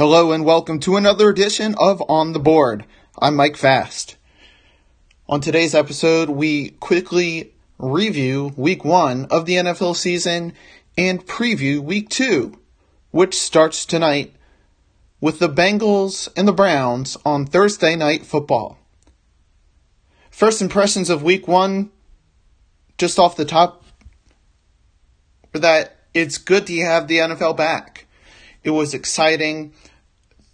Hello and welcome to another edition of On the Board. I'm Mike Fast. On today's episode, we quickly review week one of the NFL season and preview week two, which starts tonight with the Bengals and the Browns on Thursday night football. First impressions of week one, just off the top, were that it's good to have the NFL back. It was exciting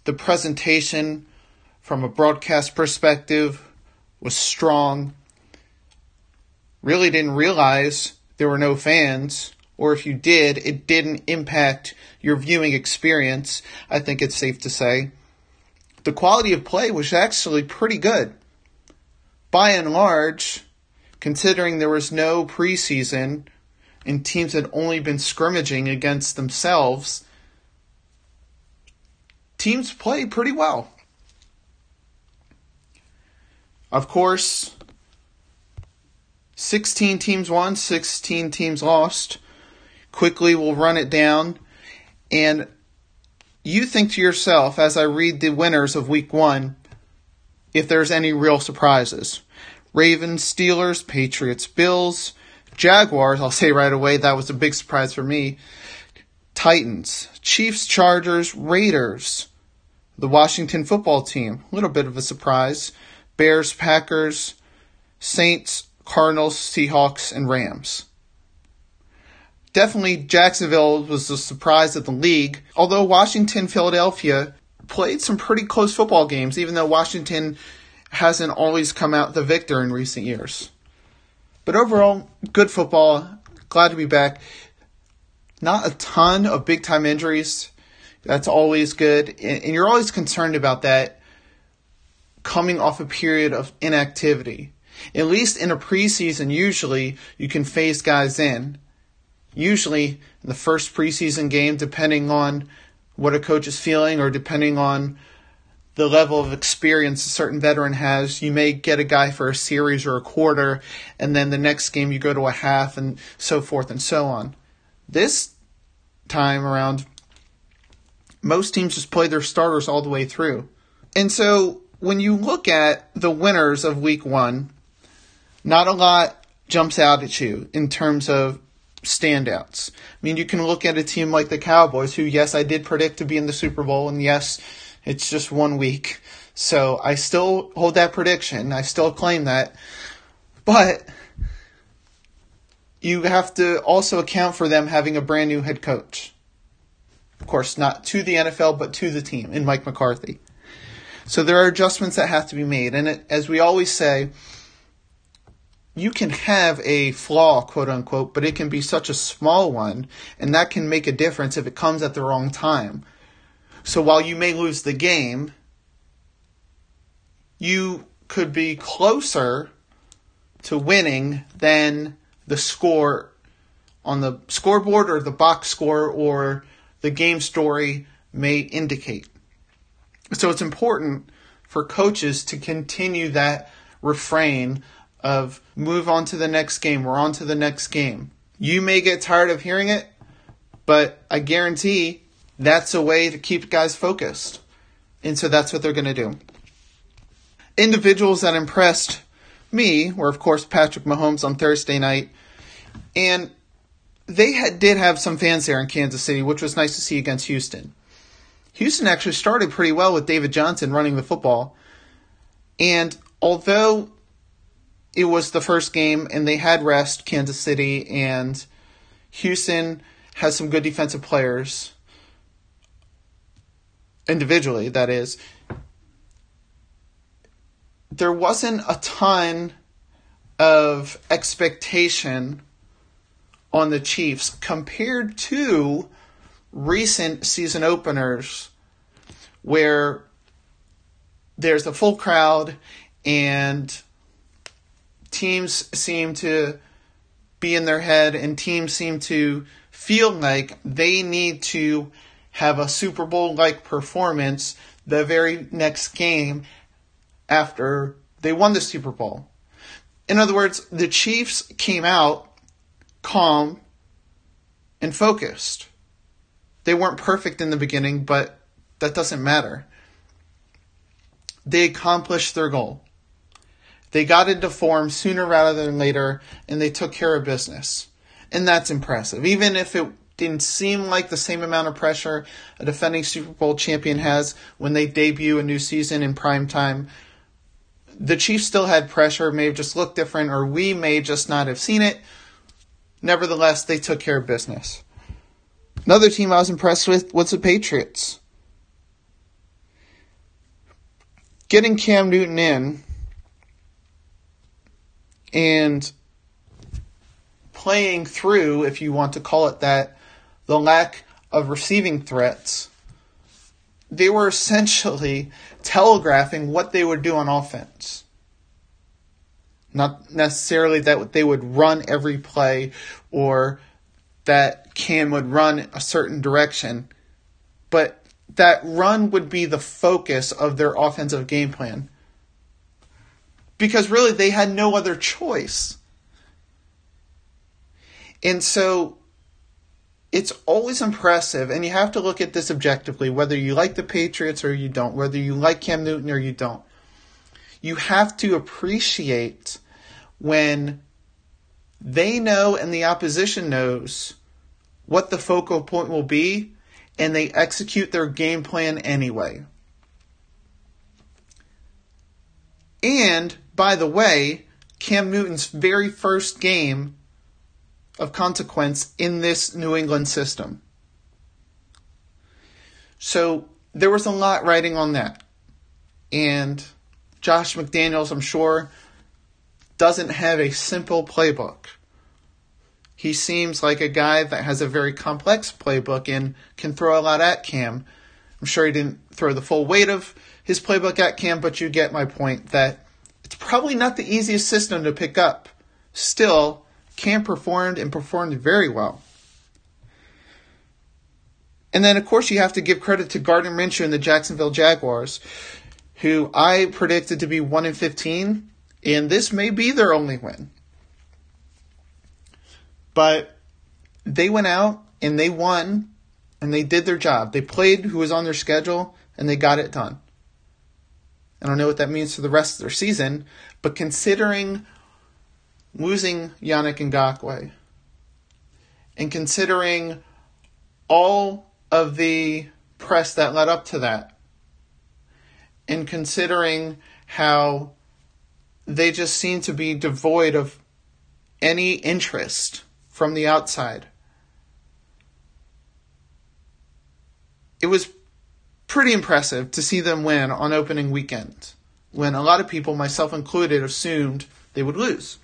the presentation from a broadcast perspective was strong. Really didn't realize there were no fans, or if you did, it didn't impact your viewing experience, I think it's safe to say. The quality of play was actually pretty good. By and large, considering there was no preseason and teams had only been scrimmaging against themselves, teams play pretty well. Of course, 16 teams won, 16 teams lost. Quickly, we'll run it down. And you think to yourself, as I read the winners of week one, if there's any real surprises. Ravens, Steelers, Patriots, Bills, Jaguars, I'll say right away, that was a big surprise for me. Titans, Chiefs, Chargers, Raiders, the Washington football team, a little bit of a surprise. Bears, Packers, Saints, Cardinals, Seahawks, and Rams. Definitely Jacksonville was the surprise of the league, although Washington, Philadelphia played some pretty close football games, even though Washington hasn't always come out the victor in recent years. But overall, good football. Glad to be back. Not a ton of big time injuries. That's always good. And you're always concerned about that coming off a period of inactivity. At least in a preseason, usually you can phase guys in. Usually in the first preseason game, depending on what a coach is feeling or depending on the level of experience a certain veteran has, you may get a guy for a series or a quarter, and then the next game you go to a half and so forth and so on. This time around, most teams just play their starters all the way through. And so when you look at the winners of week one, not a lot jumps out at you in terms of standouts. I mean, you can look at a team like the Cowboys, who, yes, I did predict to be in the Super Bowl, and yes, it's just one week. So I still hold that prediction. I still claim that. But you have to also account for them having a brand new head coach. Of course, not to the NFL, but to the team in Mike McCarthy. So there are adjustments that have to be made. And it, as we always say, you can have a flaw, quote unquote, but it can be such a small one, and that can make a difference if it comes at the wrong time. So while you may lose the game, you could be closer to winning than the score on the scoreboard or the box score or the game story may indicate. So it's important for coaches to continue that refrain of move on to the next game, we're on to the next game. You may get tired of hearing it, but I guarantee that's a way to keep guys focused. And so that's what they're going to do. Individuals that impressed me were, of course, Patrick Mahomes on Thursday night. And they had, did have some fans there in Kansas City, which was nice to see against Houston. Houston actually started pretty well with David Johnson running the football. And although it was the first game and they had rest, Kansas City, and Houston has some good defensive players, individually, that is, there wasn't a ton of expectation on the Chiefs compared to recent season openers where there's a full crowd and teams seem to be in their head and teams seem to feel like they need to have a Super Bowl like performance the very next game after they won the Super Bowl. In other words, the Chiefs came out calm, and focused. They weren't perfect in the beginning, but That doesn't matter. They accomplished their goal. They got into form sooner rather than later, and they took care of business. And that's impressive. Even if it didn't seem like the same amount of pressure a defending Super Bowl champion has when they debut a new season in prime time. The Chiefs still had pressure, may have just looked different, or we may just not have seen it. Nevertheless, they took care of business. Another team I was impressed with was the Patriots. Getting Cam Newton in and playing through, if you want to call it that, the lack of receiving threats, they were essentially telegraphing what they would do on offense. Not necessarily that they would run every play or that Cam would run a certain direction, but that run would be the focus of their offensive game plan. Because really, they had no other choice. And so it's always impressive, and you have to look at this objectively, whether you like the Patriots or you don't, whether you like Cam Newton or you don't. You have to appreciate when they know and the opposition knows what the focal point will be, and they execute their game plan anyway. And, by the way, Cam Newton's very first game of consequence in this New England system. So there was a lot writing on that. And Josh McDaniels, I'm sure, doesn't have a simple playbook. He seems like a guy that has a very complex playbook and can throw a lot at Cam. I'm sure he didn't throw the full weight of his playbook at Cam, but you get my point that it's probably not the easiest system to pick up. Still, Cam performed and performed very well. And then, of course, you have to give credit to Gardner Minshew and the Jacksonville Jaguars, who I predicted to be 1 in 15, and this may be their only win. But they went out and they won and they did their job. They played who was on their schedule and they got it done. I don't know what that means for the rest of their season, but considering losing Yannick Ngakoue and considering all of the press that led up to that and considering how they just seem to be devoid of any interest from the outside. It was pretty impressive to see them win on opening weekend when a lot of people, myself included, assumed they would lose.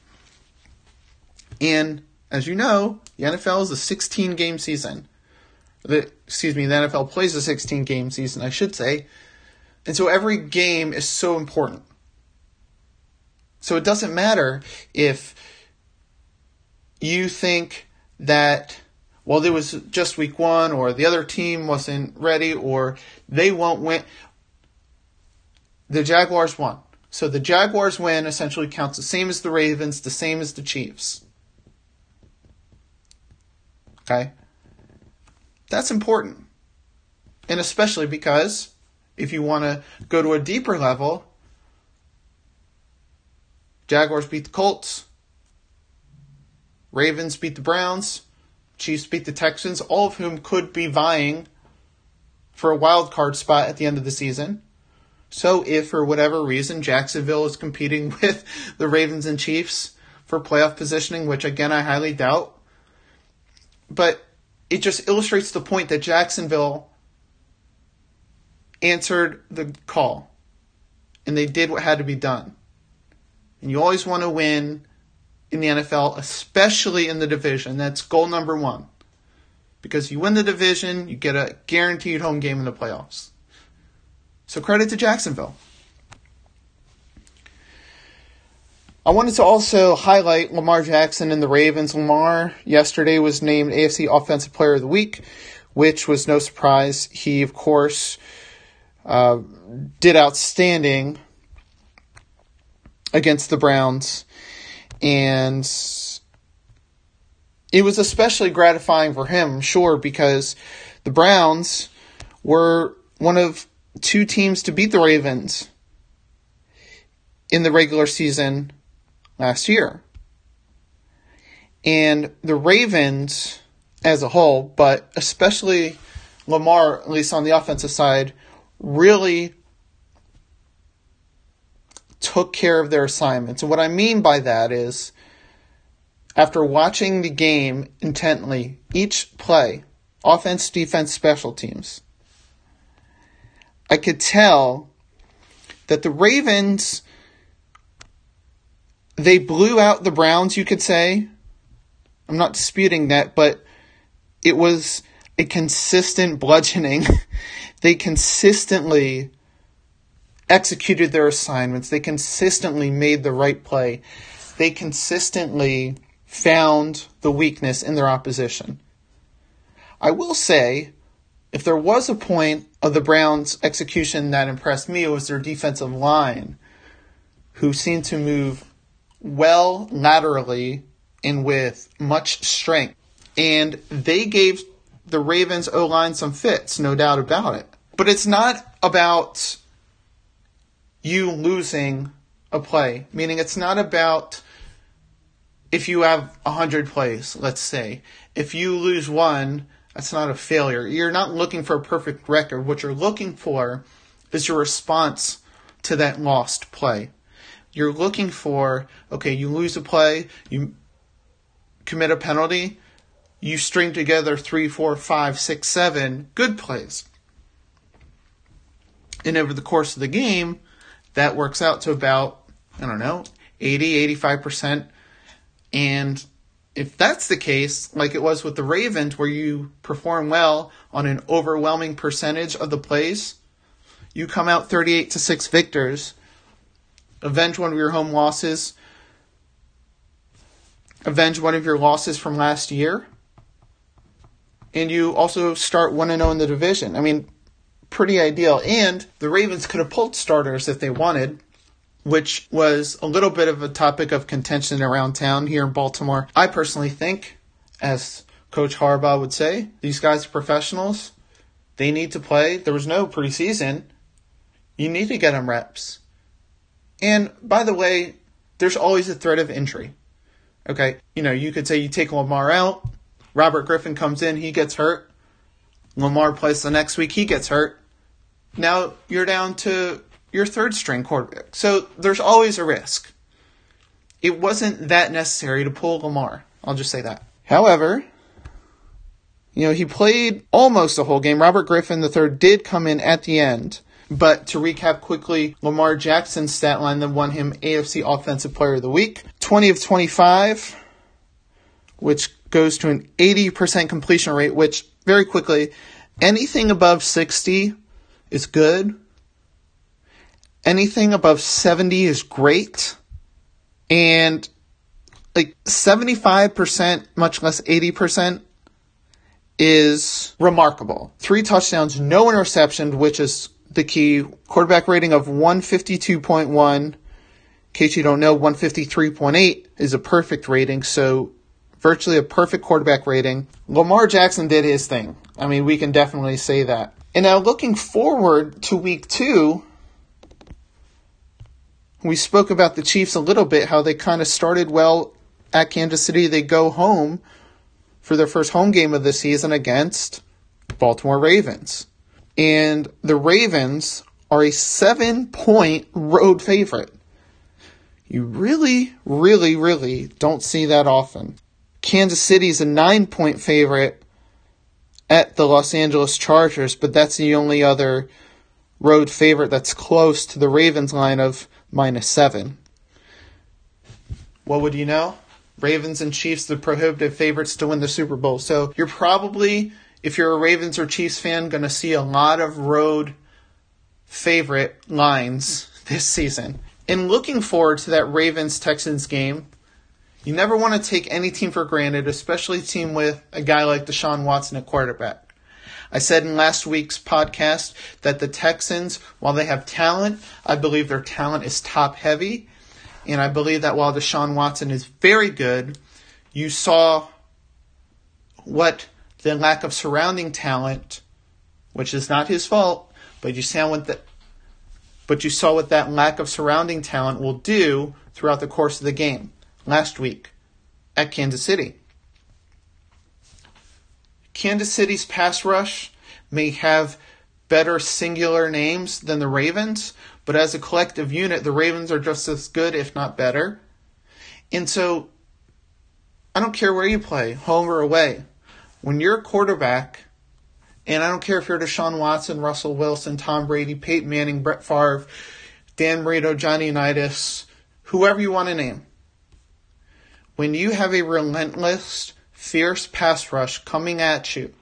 And as you know, the NFL is a 16 game season. The, excuse me, the NFL plays a 16 game season, I should say. And so every game is so important. So it doesn't matter if you think that, well, there was just week one, or the other team wasn't ready, or they won't win. The Jaguars won. So the Jaguars win essentially counts the same as the Ravens, the same as the Chiefs. Okay? That's important. And especially because if you want to go to a deeper level, Jaguars beat the Colts, Ravens beat the Browns, Chiefs beat the Texans, all of whom could be vying for a wild card spot at the end of the season. So if for whatever reason Jacksonville is competing with the Ravens and Chiefs for playoff positioning, which again I highly doubt, but it just illustrates the point that Jacksonville answered the call and they did what had to be done. And you always want to win in the NFL, especially in the division. That's goal number one. Because you win the division, you get a guaranteed home game in the playoffs. So credit to Jacksonville. I wanted to also highlight Lamar Jackson and the Ravens. Lamar yesterday was named AFC Offensive Player of the Week, which was no surprise. He, of course, uh, did outstanding against the Browns, and it was especially gratifying for him, sure, because the Browns were one of two teams to beat the Ravens in the regular season last year. And the Ravens as a whole, but especially Lamar, at least on the offensive side, really took care of their assignments. And what I mean by that is, after watching the game intently, each play, offense, defense, special teams, I could tell that the Ravens they blew out the Browns, you could say. I'm not disputing that, but it was a consistent bludgeoning. they consistently executed their assignments. They consistently made the right play. They consistently found the weakness in their opposition. I will say, if there was a point of the Browns' execution that impressed me, it was their defensive line, who seemed to move well laterally and with much strength. And they gave the Ravens O line some fits, no doubt about it. But it's not about you losing a play, meaning it's not about if you have 100 plays, let's say. If you lose one, that's not a failure. You're not looking for a perfect record. What you're looking for is your response to that lost play. You're looking for, okay, you lose a play, you commit a penalty, you string together three, four, five, six, seven good plays. And over the course of the game, that works out to about, I don't know, 80, 85%. And if that's the case, like it was with the Ravens, where you perform well on an overwhelming percentage of the plays, you come out 38 to 6 victors avenge one of your home losses, avenge one of your losses from last year, and you also start 1 0 in the division. I mean, pretty ideal. And the Ravens could have pulled starters if they wanted, which was a little bit of a topic of contention around town here in Baltimore. I personally think, as Coach Harbaugh would say, these guys are professionals. They need to play. There was no preseason. You need to get them reps. And by the way, there's always a threat of injury. Okay, you know, you could say you take Lamar out, Robert Griffin comes in, he gets hurt. Lamar plays the next week, he gets hurt. Now you're down to your third string quarterback. So there's always a risk. It wasn't that necessary to pull Lamar. I'll just say that. However, you know, he played almost the whole game. Robert Griffin III did come in at the end. But to recap quickly, Lamar Jackson's stat line that won him AFC Offensive Player of the Week 20 of 25, which goes to an 80% completion rate, which very quickly, anything above 60 is good. Anything above 70 is great. And like 75%, much less 80%, is remarkable. Three touchdowns, no interception, which is the key quarterback rating of 152.1. In case you don't know, 153.8 is a perfect rating, so virtually a perfect quarterback rating. Lamar Jackson did his thing. I mean, we can definitely say that. And now looking forward to week two, we spoke about the Chiefs a little bit, how they kind of started well at Kansas City. They go home for their first home game of the season against Baltimore Ravens. And the Ravens are a seven point road favorite. You really, really, really don't see that often. Kansas City is a nine point favorite at the Los Angeles Chargers, but that's the only other road favorite that's close to the Ravens line of minus seven. What would you know? Ravens and Chiefs, the prohibitive favorites to win the Super Bowl. So you're probably if you're a Ravens or Chiefs fan, going to see a lot of road favorite lines this season. In looking forward to that Ravens Texans game, you never want to take any team for granted, especially a team with a guy like Deshaun Watson at quarterback. I said in last week's podcast that the Texans, while they have talent, I believe their talent is top heavy. And I believe that while Deshaun Watson is very good, you saw what the lack of surrounding talent, which is not his fault, But you saw what that, but you saw what that lack of surrounding talent will do throughout the course of the game last week at Kansas City. Kansas City's pass rush may have better singular names than the Ravens, but as a collective unit, the Ravens are just as good, if not better. And so, I don't care where you play, home or away. When you're a quarterback, and I don't care if you're Deshaun Watson, Russell Wilson, Tom Brady, Peyton Manning, Brett Favre, Dan Marino, Johnny Unitas, whoever you want to name. When you have a relentless, fierce pass rush coming at you,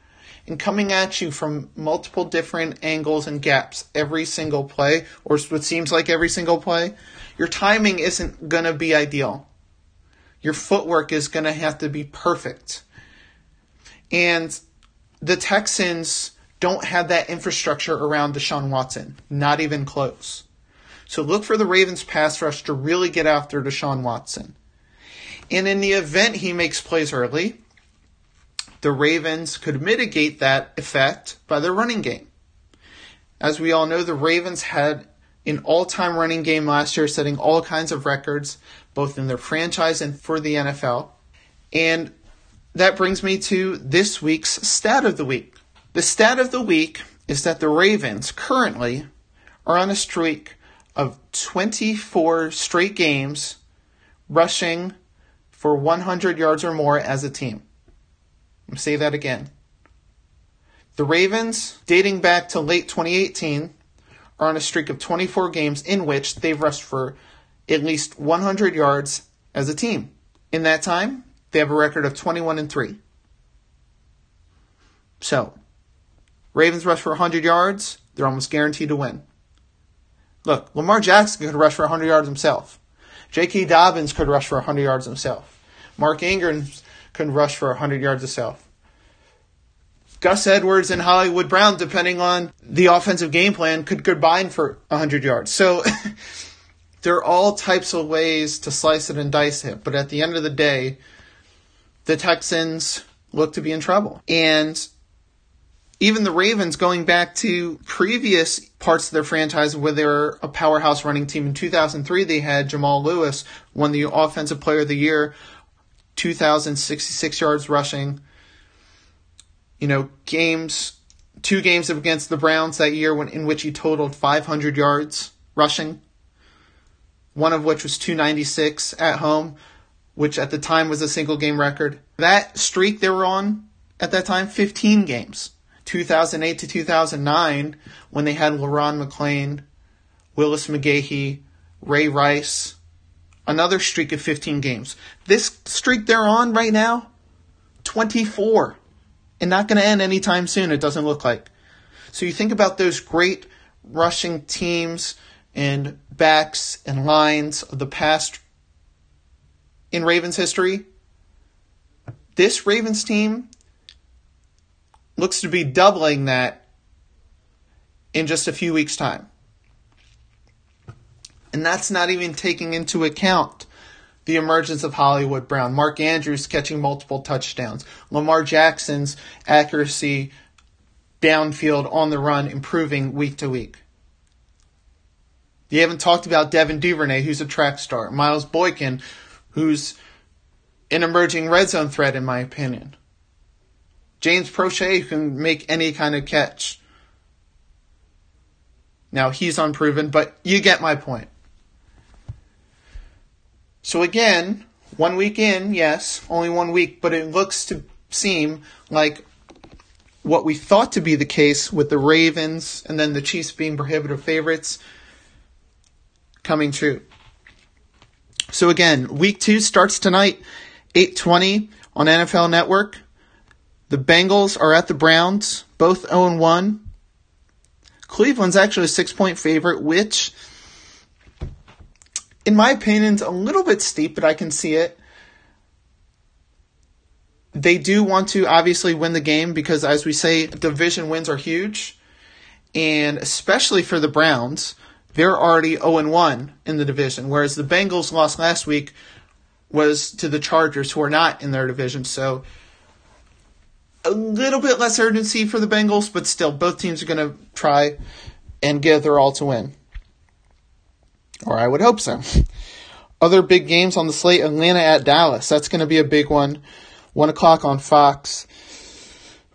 and coming at you from multiple different angles and gaps every single play, or what seems like every single play, your timing isn't going to be ideal. Your footwork is going to have to be perfect. And the Texans don't have that infrastructure around Deshaun Watson, not even close. So look for the Ravens pass rush to really get after Deshaun Watson. And in the event he makes plays early, the Ravens could mitigate that effect by their running game. As we all know, the Ravens had an all time running game last year, setting all kinds of records, both in their franchise and for the NFL. And that brings me to this week's stat of the week. The stat of the week is that the Ravens currently are on a streak of 24 straight games rushing for 100 yards or more as a team. Say that again. The Ravens, dating back to late 2018, are on a streak of 24 games in which they've rushed for at least 100 yards as a team. In that time, they have a record of 21 and 3. So, Ravens rush for 100 yards, they're almost guaranteed to win. Look, Lamar Jackson could rush for 100 yards himself. J.K. Dobbins could rush for 100 yards himself. Mark Ingram can rush for 100 yards himself. Gus Edwards and Hollywood Brown, depending on the offensive game plan, could combine for 100 yards. So there are all types of ways to slice it and dice it. But at the end of the day, the Texans look to be in trouble. And even the Ravens, going back to previous parts of their franchise where they were a powerhouse running team in 2003, they had Jamal Lewis, won the Offensive Player of the Year, 2,066 yards rushing. You know, games, two games against the Browns that year when, in which he totaled 500 yards rushing, one of which was 296 at home which at the time was a single game record. That streak they were on at that time, 15 games. 2008 to 2009, when they had Le'Ron McClain, Willis McGahee, Ray Rice, another streak of 15 games. This streak they're on right now, 24. And not going to end anytime soon, it doesn't look like. So you think about those great rushing teams and backs and lines of the past in Ravens history. This Ravens team looks to be doubling that in just a few weeks' time. And that's not even taking into account the emergence of Hollywood Brown, Mark Andrews catching multiple touchdowns, Lamar Jackson's accuracy downfield on the run improving week to week. You haven't talked about Devin Duvernay, who's a track star, Miles Boykin, who's an emerging red zone threat, in my opinion. James Proche can make any kind of catch. Now, he's unproven, but you get my point. So, again, one week in, yes, only one week, but it looks to seem like what we thought to be the case with the Ravens and then the Chiefs being prohibitive favorites coming true. So again, week two starts tonight, 8:20 on NFL Network. The Bengals are at the Browns, both 0 1. Cleveland's actually a six point favorite, which, in my opinion, is a little bit steep, but I can see it. They do want to obviously win the game because, as we say, division wins are huge. And especially for the Browns, they're already 0 1 in the division, whereas the Bengals lost last week was to the Chargers, who are not in their division. So a little bit less urgency for the Bengals, but still, both teams are going to try and give their all to win. Or I would hope so. Other big games on the slate Atlanta at Dallas. That's going to be a big one. 1 o'clock on Fox.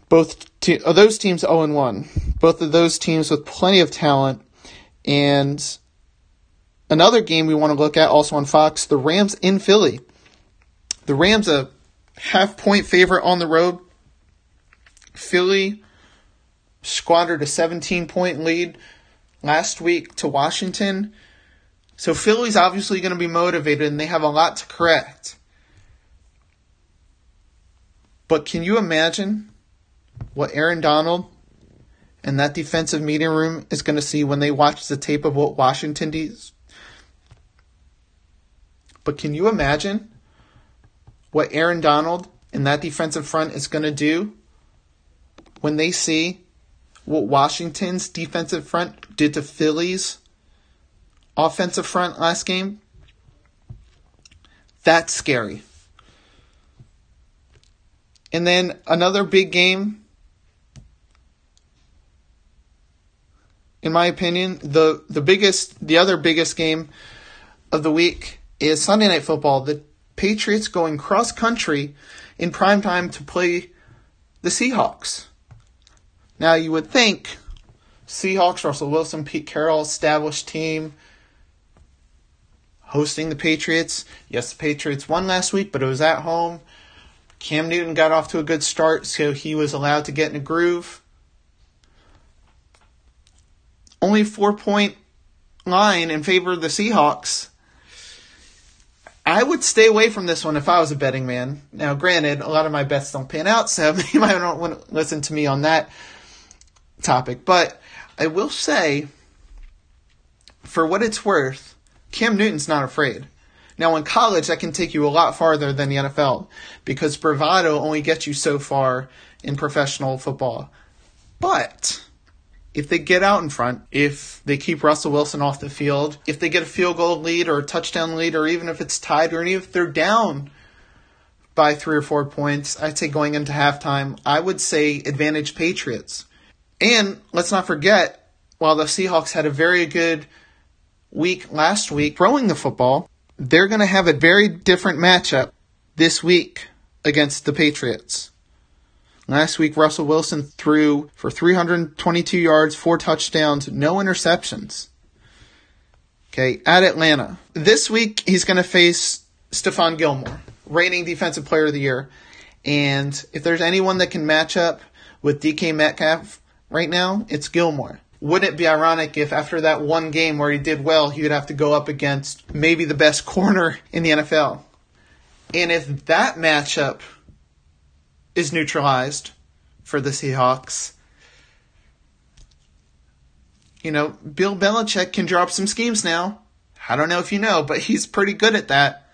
Both te- oh, those teams 0 and 1. Both of those teams with plenty of talent. And another game we want to look at also on Fox the Rams in Philly. The Rams, a half point favorite on the road. Philly squandered a 17 point lead last week to Washington. So Philly's obviously going to be motivated and they have a lot to correct. But can you imagine what Aaron Donald and that defensive meeting room is going to see when they watch the tape of what Washington does? But can you imagine what Aaron Donald and that defensive front is going to do when they see what Washington's defensive front did to Philly's offensive front last game, that's scary. And then another big game, in my opinion, the, the biggest, the other biggest game of the week is Sunday Night Football. The Patriots going cross country in prime time to play the Seahawks. Now you would think Seahawks, Russell Wilson, Pete Carroll, established team, hosting the Patriots. Yes, the Patriots won last week, but it was at home. Cam Newton got off to a good start, so he was allowed to get in a groove. Only four point line in favor of the Seahawks. I would stay away from this one if I was a betting man. Now, granted, a lot of my bets don't pan out, so you might not want to listen to me on that topic. But I will say, for what it's worth, Cam Newton's not afraid. Now, in college, that can take you a lot farther than the NFL because bravado only gets you so far in professional football. But if they get out in front, if they keep Russell Wilson off the field, if they get a field goal lead or a touchdown lead, or even if it's tied, or even if they're down by three or four points, I'd say going into halftime, I would say advantage Patriots. And let's not forget, while the Seahawks had a very good week last week throwing the football, they're going to have a very different matchup this week against the Patriots. Last week, Russell Wilson threw for 322 yards, four touchdowns, no interceptions. Okay, at Atlanta. This week, he's going to face Stephon Gilmore, reigning Defensive Player of the Year. And if there's anyone that can match up with DK Metcalf right now, it's Gilmore wouldn't it be ironic if after that one game where he did well, he would have to go up against maybe the best corner in the NFL? And if that matchup is neutralized for the Seahawks, you know, Bill Belichick can drop some schemes now. I don't know if you know, but he's pretty good at that.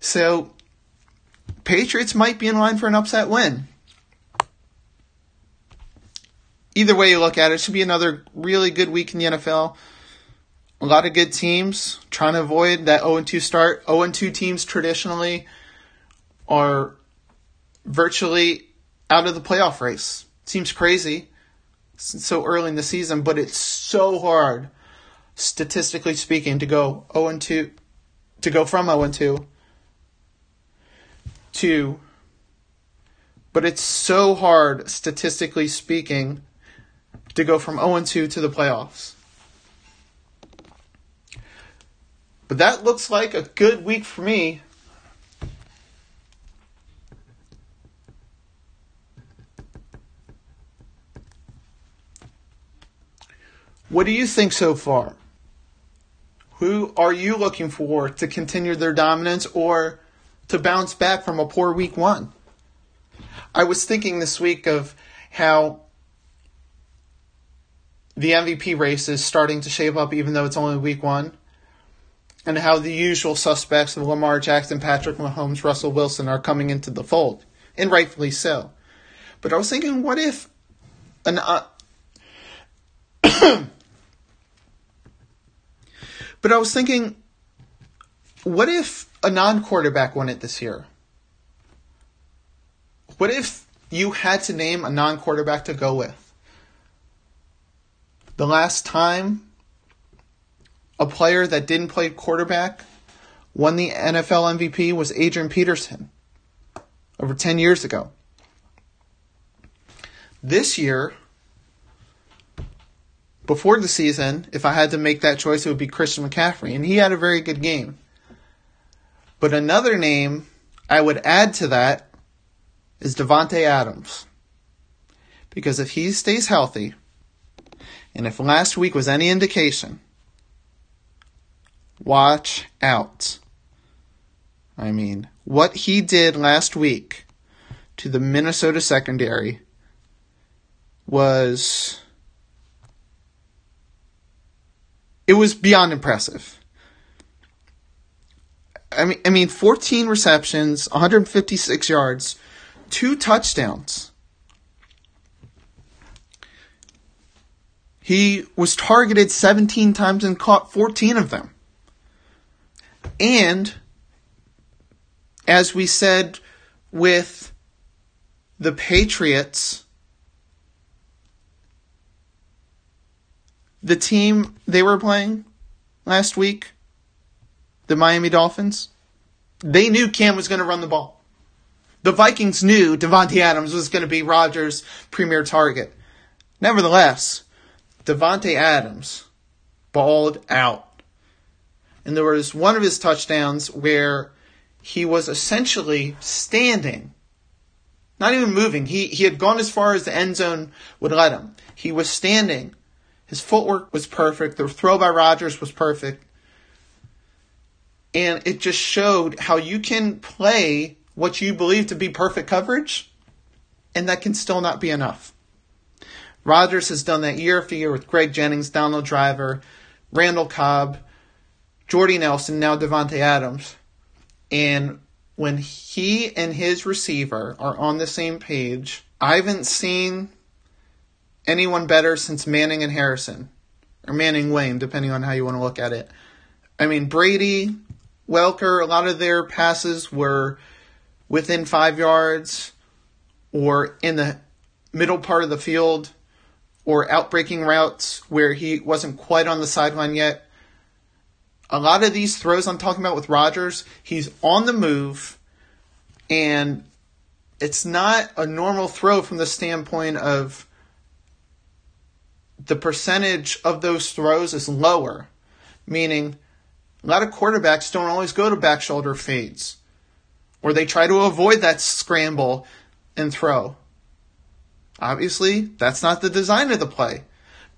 So, Patriots might be in line for an upset win either way you look at it, it should be another really good week in the NFL. A lot of good teams trying to avoid that 0 2 start. 0 2 teams traditionally are virtually out of the playoff race. Seems crazy so early in the season, but it's so hard, statistically speaking, to go 0 2, to go from 0 2 to, but it's so hard, statistically speaking, to go from 0 2 to the playoffs. But that looks like a good week for me. What do you think so far? Who are you looking for to continue their dominance or to bounce back from a poor week one? I was thinking this week of how the MVP race is starting to shape up, even though it's only week one, and how the usual suspects of Lamar Jackson, Patrick Mahomes, Russell Wilson are coming into the fold, and rightfully so. But I was thinking, what if an uh, but I was thinking, what if a non-quarterback won it this year? What if you had to name a non-quarterback to go with? The last time a player that didn't play quarterback won the NFL MVP was Adrian Peterson over 10 years ago. This year, before the season, if I had to make that choice, it would be Christian McCaffrey, and he had a very good game. But another name I would add to that is Davante Adams. Because if he stays healthy, and if last week was any indication, watch out. I mean, what he did last week to the Minnesota secondary was it was beyond impressive. I mean I mean 14 receptions, 156 yards, two touchdowns. He was targeted 17 times and caught 14 of them. And as we said with the Patriots, the team they were playing last week, the Miami Dolphins, they knew Cam was going to run the ball. The Vikings knew Davante Adams was going to be Rodgers' premier target. Nevertheless, Davante Adams balled out. And there was one of his touchdowns where he was essentially standing, not even moving. He, he had gone as far as the end zone would let him. He was standing. His footwork was perfect. The throw by Rodgers was perfect. And it just showed how you can play what you believe to be perfect coverage, and that can still not be enough. Rodgers has done that year after year with Greg Jennings, Donald Driver, Randall Cobb, Jordy Nelson, now Davante Adams. And when he and his receiver are on the same page, I haven't seen anyone better since Manning and Harrison, or Manning Wayne, depending on how you want to look at it. I mean, Brady, Welker, a lot of their passes were within five yards or in the middle part of the field or outbreaking routes where he wasn't quite on the sideline yet a lot of these throws I'm talking about with Rodgers, he's on the move, and it's not a normal throw from the standpoint of the percentage of those throws is lower, meaning a lot of quarterbacks don't always go to back shoulder fades, or they try to avoid that scramble and throw. Obviously, that's not the design of the play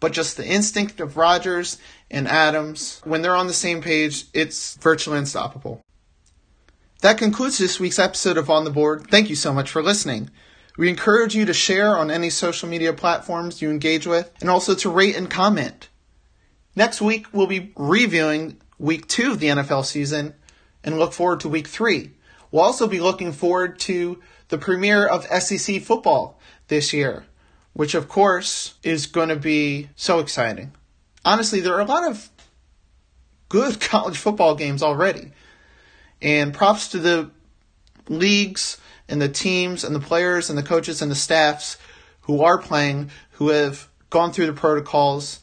but just the instinct of Rodgers and Adams, when they're on the same page, it's virtually unstoppable. That concludes this week's episode of On the Board. Thank you so much for listening. We encourage you to share on any social media platforms you engage with and also to rate and comment. Next week, we'll be reviewing week two of the NFL season and look forward to week three. We'll also be looking forward to the premiere of SEC football this year which of course is going to be so exciting. Honestly, there are a lot of good college football games already. And props to the leagues and the teams and the players and the coaches and the staffs who are playing, who have gone through the protocols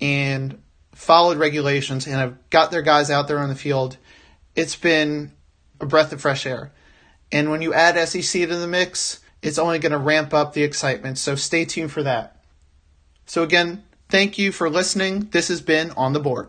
and followed regulations and have got their guys out there on the field. It's been a breath of fresh air. And when you add SEC to the mix, it's only going to ramp up the excitement. So stay tuned for that. So again, thank you for listening. This has been On the Board.